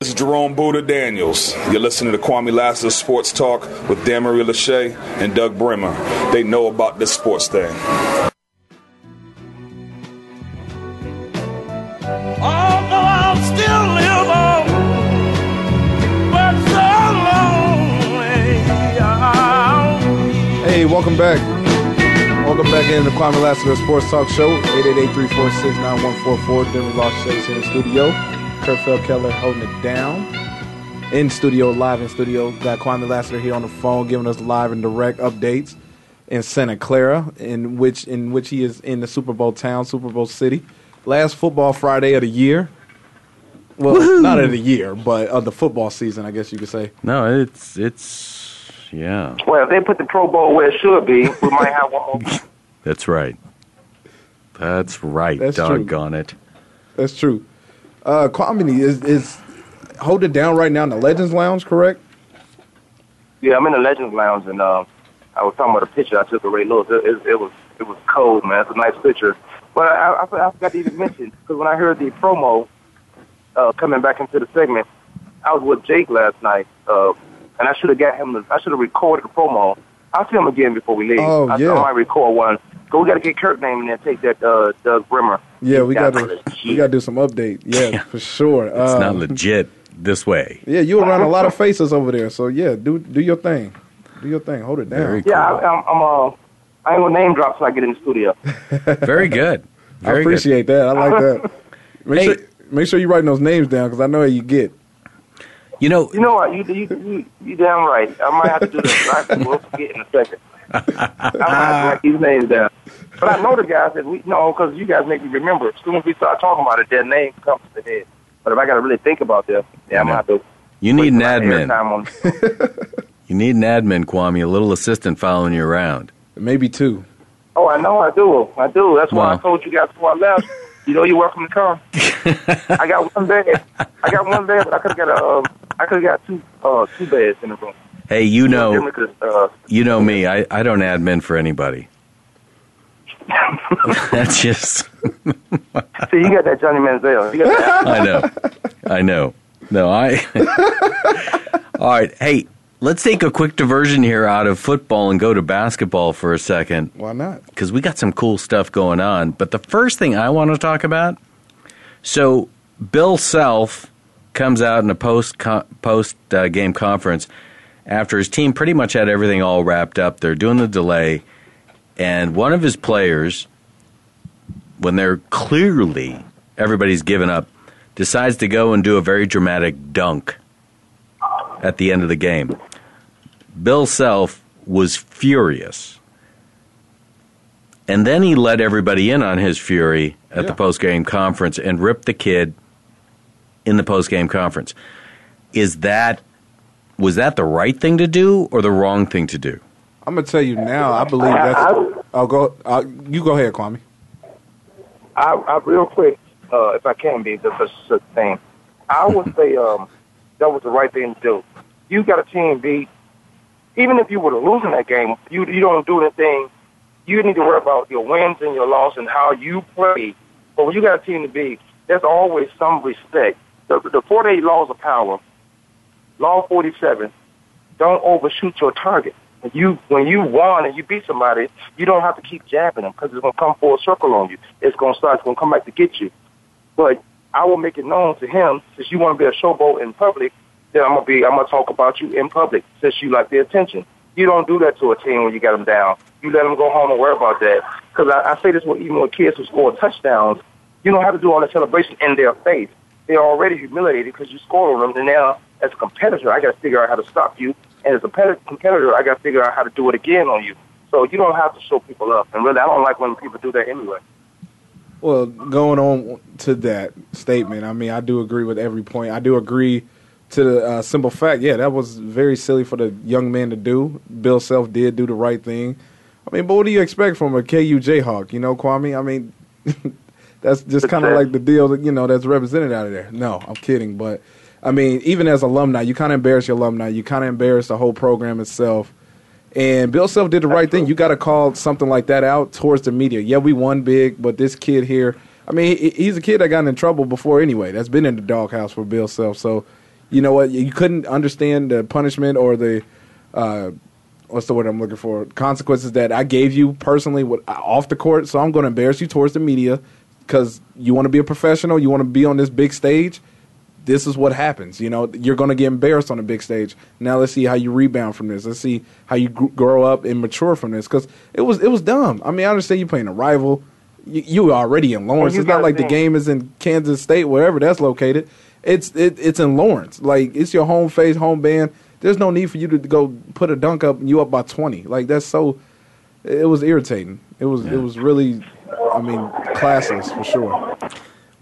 This is Jerome Buddha Daniels. You're listening to Kwamie Lassiter Sports Talk with Dan Marie Lachey and Doug Bremer. They know about this sports thing.
Although I'll still live on, but so lonely.
Hey, welcome back. Welcome back into the Kwamie Lassiter Sports Talk Show. 888-346-9144. Denver Lost Shades in the studio. Kurt Keller holding it down. In studio, live in studio. Got Kwamie Lassiter here on the phone giving us live and direct updates in Santa Clara, in which in which he is in the Super Bowl town, Super Bowl city. Last football Friday of the year. Well,
Woohoo!
not of the year, but of the football season, I guess you could say.
No, it's it's yeah.
Well, if they put the Pro Bowl where it should be, we might have one more.
That's right. That's right.
That's true.
doggone it.
That's true. Uh, Kwamie is is holding down right now in the Legends Lounge, correct?
Yeah, I'm in the Legends Lounge, and uh, I was talking about a picture I took of Ray Lewis. It, it, it was it was cold, man. It's a nice picture. But I, I, I forgot to even mention because when I heard the promo uh, coming back into the segment, I was with Jake last night, uh, and I should have got him. The, I should have recorded the promo. I'll see him again before we leave.
Oh,
I,
yeah.
I might record one. But we got to get Kurt name in there. and Take that uh, Doug Brimmer.
Yeah, we got to we got to do some update. Yeah, for sure.
It's
Um,
not legit this way.
Yeah, you around a lot of faces over there, so yeah, do do your thing, do your thing, hold it down.
Yeah, I, I'm. I'm uh, I ain't gonna name drop till I get in the studio.
Very good.
I
Very
appreciate that. I like that. Make sure make sure you writing those names down because I know how you get.
You know,
You know what? You you you, you damn right. I might have to do this. I will forget in a second. I might have to write these names down. But I know the guys that we know because you guys make me remember. As soon as we start talking about it, their name comes to the head. But if I got to really think about this, yeah, I'm gonna have to.
You need an admin.
On.
You need an admin, Kwamie, a little assistant following you around.
Maybe two.
Oh, I know I do. I do. That's why
Wow.
I told you guys before I left. You know you're welcome to come. I got one bed. I got one bed, but I could have got a. Um, I could have got two uh, two beds in the room.
Hey, you know,
Then we could, uh,
you know me. I, I don't admin for anybody. That's just.
See, you got that Johnny Manziel. You got that.
I know. I know. No, I. All right. Hey, let's take a quick diversion here out of football and go to basketball for a second.
Why not?
Because we got some cool stuff going on. But the first thing I want to talk about so, Bill Self comes out in a post post uh, game conference after his team pretty much had everything all wrapped up. They're doing the delay, and one of his players, when they're clearly everybody's given up, decides to go and do a very dramatic dunk at the end of the game. Bill Self was furious. And then he let everybody in on his fury at the post game conference and ripped the kid in the post game conference. Is that was that the right thing to do or the wrong thing to do?
I'm gonna tell you now. I believe that's. I'll go. Uh, you go ahead, Kwamie.
I, I real quick, uh, if I can be the such thing, I would say um, that was the right thing to do. You got a team beat. Even if you were losing that game, you you don't do anything. You need to worry about your wins and your loss and how you play. But when you got a team to beat, there's always some respect. The, the 48 laws of power, law 47, don't overshoot your target. You when you won and you beat somebody, you don't have to keep jabbing them because it's gonna come full circle on you. It's gonna start. It's gonna come back to get you. But I will make it known to him since you want to be a showboat in public. Then I'm gonna be. I'm gonna talk about you in public since you like the attention. You don't do that to a team when you got them down. You let them go home and worry about that. Because I, I say this with even with kids who score touchdowns. You don't have to do all that celebration in their face. They're already humiliated because you scored on them. And now, as a competitor, I got to figure out how to stop you. And as a competitor- competitor, I got to figure out how to do it again on you. So you don't have to show people up. And really, I don't like when people do that anyway.
Well, going on to that statement, I mean, I do agree with every point. I do agree to the uh, simple fact, yeah, that was very silly for the young man to do. Bill Self did do the right thing. I mean, but what do you expect from a KU Jayhawk? You know, Kwamie. I mean, that's just kind of like the deal that you know that's represented out of there. No, I'm kidding, but I mean, even as alumni, you kind of embarrass your alumni. You kind of embarrass the whole program itself. And Bill Self did the right thing. You got to call something like that out towards the media. Yeah, we won big, but this kid here, I mean, he's a kid that got in trouble before anyway. That's been in the doghouse for Bill Self. So, you know what? You couldn't understand the punishment or the uh, what's the word I'm looking for? Consequences that I gave you personally off the court. So I'm going to embarrass you towards the media because you want to be a professional. You want to be on this big stage this is what happens. You know, you're going to get embarrassed on a big stage. Now let's see how you rebound from this. Let's see how you grow up and mature from this because it was it was dumb. I mean, I understand you playing a rival. You, you already in Lawrence. It's not like think. the game is in Kansas State, wherever that's located. It's it, it's in Lawrence. Like it's your home face, home band. There's no need for you to go put a dunk up and you up by 20. Like that's so. It was irritating. It was yeah. it was really, I mean, classless for sure.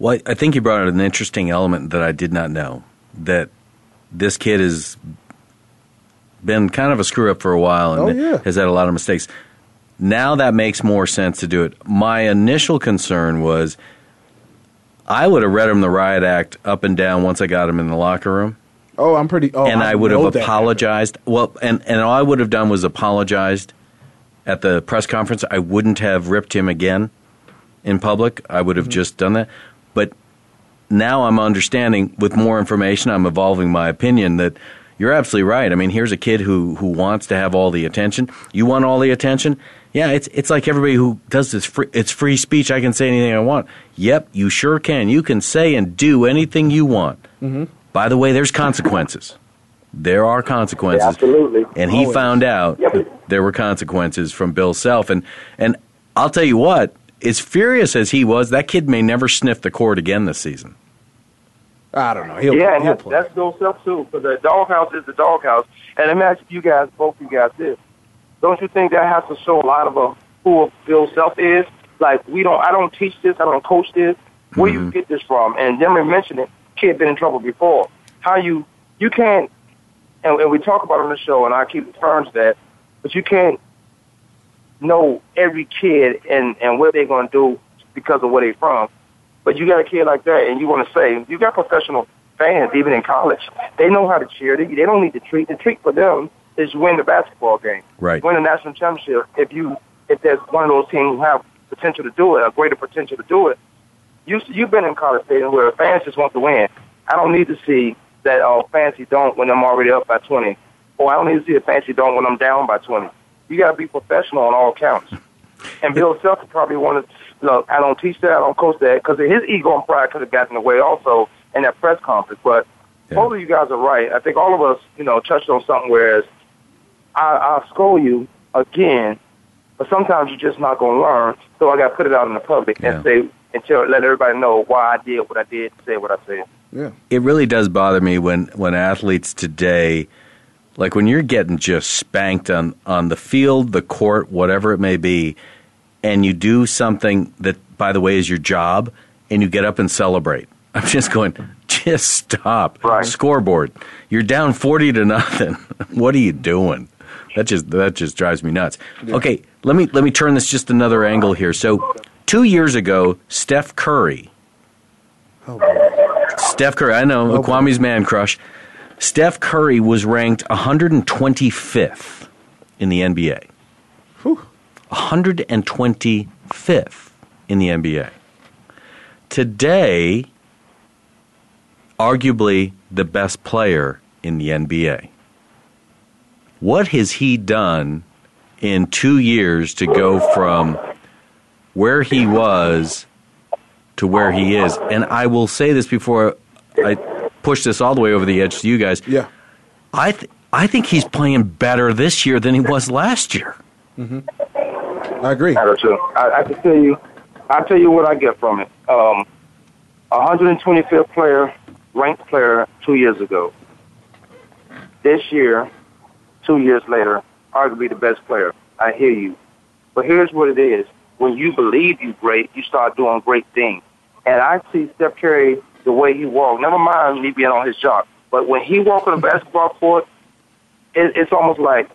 Well, I think you brought out an interesting element that I did not know that this kid has been kind of a screw up for a while and
oh, yeah.
has had a lot of mistakes. Now that makes more sense to do it. My initial concern was I would have read him the riot act up and down once I got him in the locker room.
Oh, I'm pretty. Oh,
and I,
I
would have apologized. Well, and and all I would have done was apologized at the press conference. I wouldn't have ripped him again in public. I would have mm-hmm. just done that. But now I'm understanding with more information, I'm evolving my opinion that you're absolutely right. I mean, here's a kid who who wants to have all the attention. You want all the attention? Yeah, it's it's like everybody who does this. Free, it's free speech. I can say anything I want. Yep, you sure can. You can say and do anything you want.
Mm-hmm.
By the way, there's consequences. There are consequences.
Yeah, absolutely.
And he
Always.
found out yep. there were consequences from Bill Self. And and I'll tell you what, as furious as he was, that kid may never sniff the court again this season.
I don't know. He'll,
yeah, and
he'll
that's, that's Bill Self too. But the doghouse is the doghouse. And imagine you guys, both you guys, this. Don't you think that has to show a lot of a, who Bill Self is? Like we don't, I don't teach this, I don't coach this. Where mm-hmm. you get this from? And Demery mentioned it. Kid been in trouble before. How you you can't, and, and we talk about it on the show, and I keep referring to that. But you can't know every kid and and what they're going to do because of where they're from. But you got a kid like that, and you want to say you got professional fans even in college. They know how to cheer. They, they don't need to treat. The treat for them is win the basketball game,
right?
Win the national championship. If you if there's one of those teams who have potential to do it, a greater potential to do it. You you've been in college stadium where fans just want to win. I don't need to see that uh, oh fancy don't when I'm already up by twenty, or I don't need to see a fancy don't when I'm down by twenty you got to be professional on all counts. And Bill Self probably wanted, look, I don't teach that, I don't coach that, because his ego and pride could have gotten in the way also in that press conference. But yeah. both of you guys are right. I think all of us, you know, touched on something. Whereas I, I'll scold you again, but sometimes you're just not going to learn. So I got to put it out in the public
yeah.
and say and tell, let everybody know why I did what I did, say what I said.
Yeah.
It really does bother me when when athletes today like when you're getting just spanked on, on the field, the court, whatever it may be, and you do something that, by the way, is your job, and you get up and celebrate. I'm just going, just stop.
Right.
Scoreboard. You're down 40 to nothing. what are you doing? That just that just drives me nuts. Yeah. Okay, let me let me turn this just another angle here. So, 2 years ago, Steph Curry
Oh,
Steph Curry, I know, oh, Kwamie's man crush. Steph Curry was ranked 125th in the NBA.
Whew.
125th in the NBA. Today, arguably the best player in the NBA. What has he done in two years to go from where he was to where he is? And I will say this before I push this all the way over the edge to you guys.
Yeah.
I th- I think he's playing better this year than he was last year.
Mm-hmm. I agree.
I do too. I, I can tell you, I tell you what I get from it. Um, 125th player, ranked player two years ago. This year, two years later, arguably the best player. I hear you, but here's what it is: when you believe you're great, you start doing great things. And I see Steph Curry the way he walked. Never mind me being on his job, but when he walked on the basketball court, it, it's almost like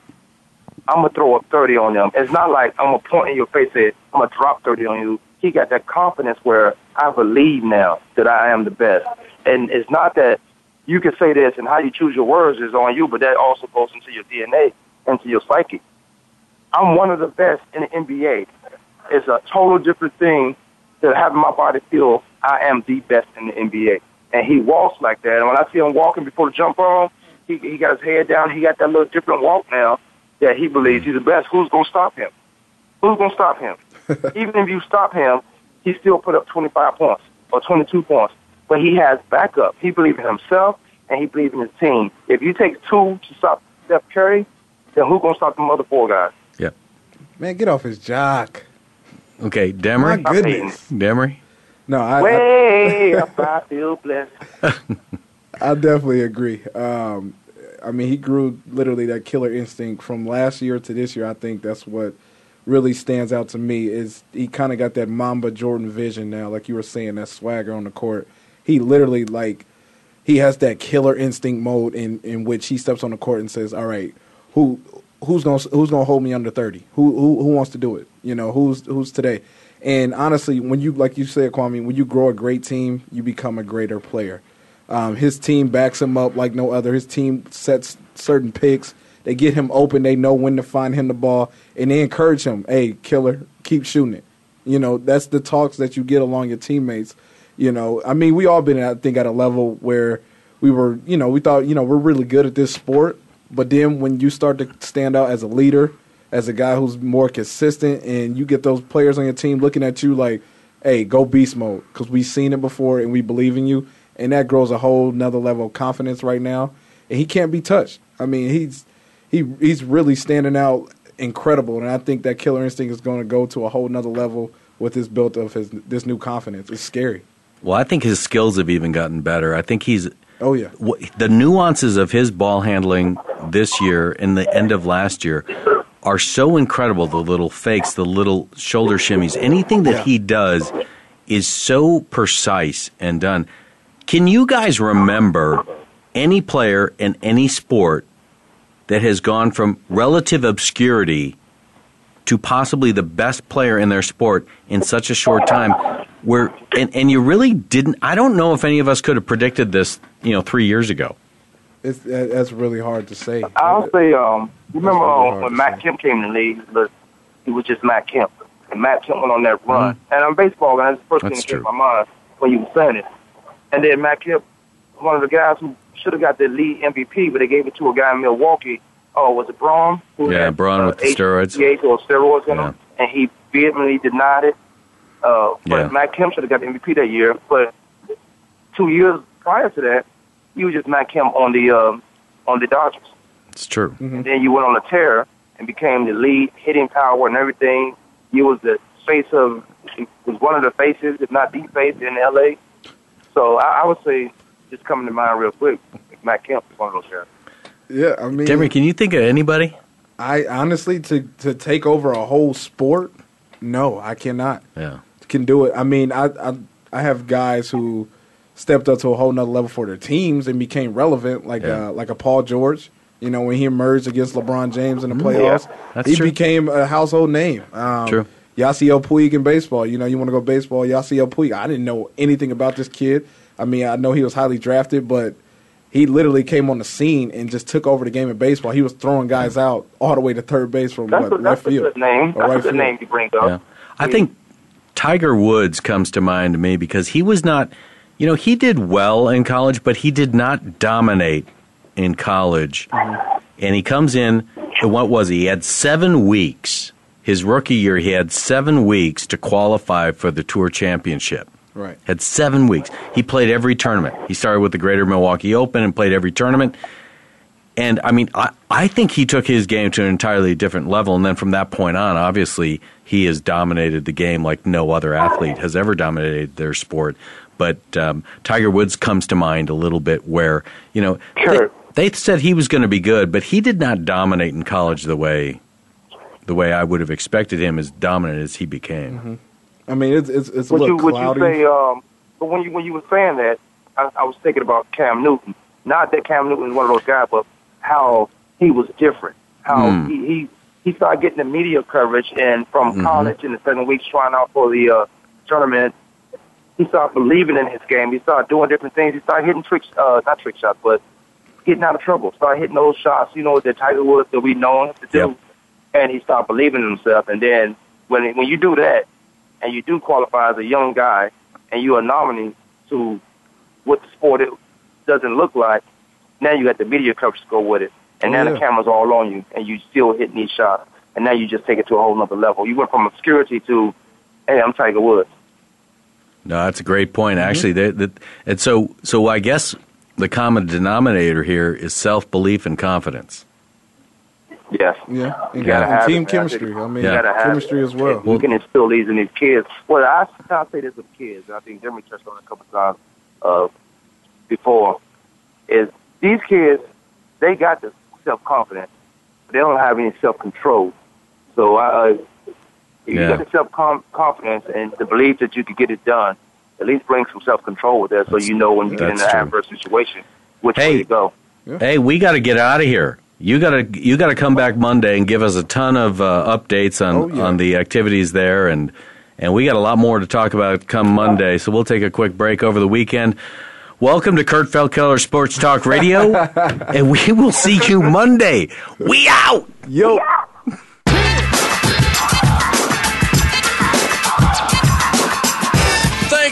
I'm gonna throw up 30 on them. It's not like I'm gonna point in your face and I'm gonna drop 30 on you. He got that confidence where I believe now that I am the best. And it's not that you can say this and how you choose your words is on you, but that also goes into your DNA, into your psyche. I'm one of the best in the NBA. It's a total different thing to having my body feel I am the best in the NBA. And he walks like that. And when I see him walking before the jump ball, he, he got his head down. He got that little different walk now that he believes he's the best. Who's going to stop him? Who's going to stop him? Even if you stop him, he still put up 25 points or 22 points. But he has backup. He believes in himself and he believes in his team. If you take two to stop Steph Curry, then who's going to stop the other four guys?
Yeah.
Man, get off his jock.
Okay, Demery.
My goodness.
Demery.
No, I, I,
up, I feel blessed.
I definitely agree. Um, I mean, he grew literally that killer instinct from last year to this year. I think that's what really stands out to me is he kind of got that Mamba Jordan vision now, like you were saying, that swagger on the court. He literally like he has that killer instinct mode in in which he steps on the court and says, "All right, who who's gonna who's gonna hold me under thirty? Who who who wants to do it? You know, who's who's today?" And honestly, when you like you said, Kwamie, when you grow a great team, you become a greater player. Um, his team backs him up like no other. His team sets certain picks. They get him open. They know when to find him the ball, and they encourage him. Hey, killer, keep shooting it. You know, that's the talks that you get along your teammates. You know, I mean, we all been, I think, at a level where we were, you know, we thought, you know, we're really good at this sport. But then when you start to stand out as a leader, as a guy who's more consistent, and you get those players on your team looking at you like, hey, go beast mode, because we've seen it before and we believe in you. And that grows a whole another level of confidence right now. And he can't be touched. I mean, he's he he's really standing out incredible. And I think that killer instinct is going to go to a whole nother level with this built of his this new confidence. It's scary.
Well, I think his skills have even gotten better. I think he's
Oh yeah.
the nuances of his ball handling this year and the end of last year are so incredible. The little fakes, the little shoulder shimmies, anything that he does is so precise and done. Can you guys remember any player in any sport that has gone from relative obscurity to possibly the best player in their sport in such a short time where and, and you really didn't I don't know if any of us could have predicted this, you know, 3 years ago.
It's that's really hard to say.
I'll say, um, you remember
really
uh, when Matt Kemp came to the league, but he was just Matt Kemp. And Matt Kemp went on that run. And I'm baseball, and that's the first
That's
thing that came to my mind when you were saying it. And then Matt Kemp, one of the guys who should have got the lead MVP, but they gave it to a guy in Milwaukee. Oh, was it Braun? Who
Yeah,
had,
Braun with the steroids.
Or steroids in
Yeah.
him, and he vehemently denied it. Uh, but
Yeah.
Matt Kemp should have got the MVP that year. But two years prior to that, he was just Matt him on the um, on the Dodgers.
It's true.
And then you went on a tear and became the lead hitting power and everything. You was the face of was one of the faces, if not the face in LA. So I, I would say just coming to mind real quick, Matt Kemp is one of those guys.
Yeah, I mean,
Demery, can you think of anybody?
I honestly to to take over a whole sport, no, I cannot.
Yeah.
Can do it. I mean, I I, I have guys who stepped up to a whole nother level for their teams and became relevant, like
Yeah.
uh, like a Paul George. You know, when he emerged against LeBron James in the playoffs,
Yeah,
he
true.
became a household name. Um,
True.
Yasiel Puig in baseball. You know, you want to go baseball, Yasiel Puig. I didn't know anything about this kid. I mean, I know he was highly drafted, but he literally came on the scene and just took over the game of baseball. He was throwing guys out all the way to third base from
That's,
what,
a,
left
that's a good name. That's
right
a good
field.
name you bring up.
Yeah. I think Tiger Woods comes to mind to me because he was not, you know, he did well in college, but he did not dominate in college. And he comes in, and what was he? He had seven weeks. His rookie year, he had seven weeks to qualify for the Tour Championship.
Right.
Had seven weeks. He played every tournament. He started with the Greater Milwaukee Open and played every tournament. And I mean, I, I think he took his game to an entirely different level. And then from that point on, obviously, he has dominated the game like no other athlete has ever dominated their sport. But um, Tiger Woods comes to mind a little bit where, you know,
Sure.
they, they said he was going to be good, but he did not dominate in college the way the way I would have expected him as dominant as he became.
I mean, it's it's, it's a
Would
little
you would
cloudy.
you say? Um, but when you when you were saying that, I, I was thinking about Cam Newton. Not that Cam Newton is one of those guys, but how he was different. How
Hmm.
he, he he started getting the media coverage, and from
Mhm.
college in the second weeks trying out for the uh, tournament, he started believing in his game. He started doing different things. He started hitting tricks, uh, not trick shots, but getting out of trouble. Started hitting those shots, you know, that Tiger Woods that we know him to do. And he started believing in himself. And then when when you do that, and you do qualify as a young guy, and you're a nominee to what the sport it doesn't look like, now you got the media coverage to go with it. And
Oh,
now
yeah.
the camera's all on you, and you still hitting these shots. And now you just take it to a whole nother level. You went from obscurity to, hey, I'm Tiger Woods.
No, that's a great point. Actually, they, that and so so I guess the common denominator here is self belief and confidence.
Yes.
Yeah,
You gotta have
team
it,
chemistry. I mean,
You gotta have
chemistry
it.
as well.
you can instill these in these kids. Well, I I'll say this with kids. and I think Jeremy touched on it a couple times uh, before. Is these kids they got the self confidence, but they don't have any self control. So uh, if you
Yeah.
got the self confidence and the belief that you can get it done, at least bring some self control with that, so you know when you get in
That's
an
true.
adverse situation which way to go.
Hey, we got to get out of here. You got to you got to come back Monday and give us a ton of uh, updates on on the activities there, and and we got a lot more to talk about come Monday. So we'll take a quick break over the weekend. Welcome to Kurt Feldkeller Sports Talk Radio, and we will see you Monday. We out.
Yo.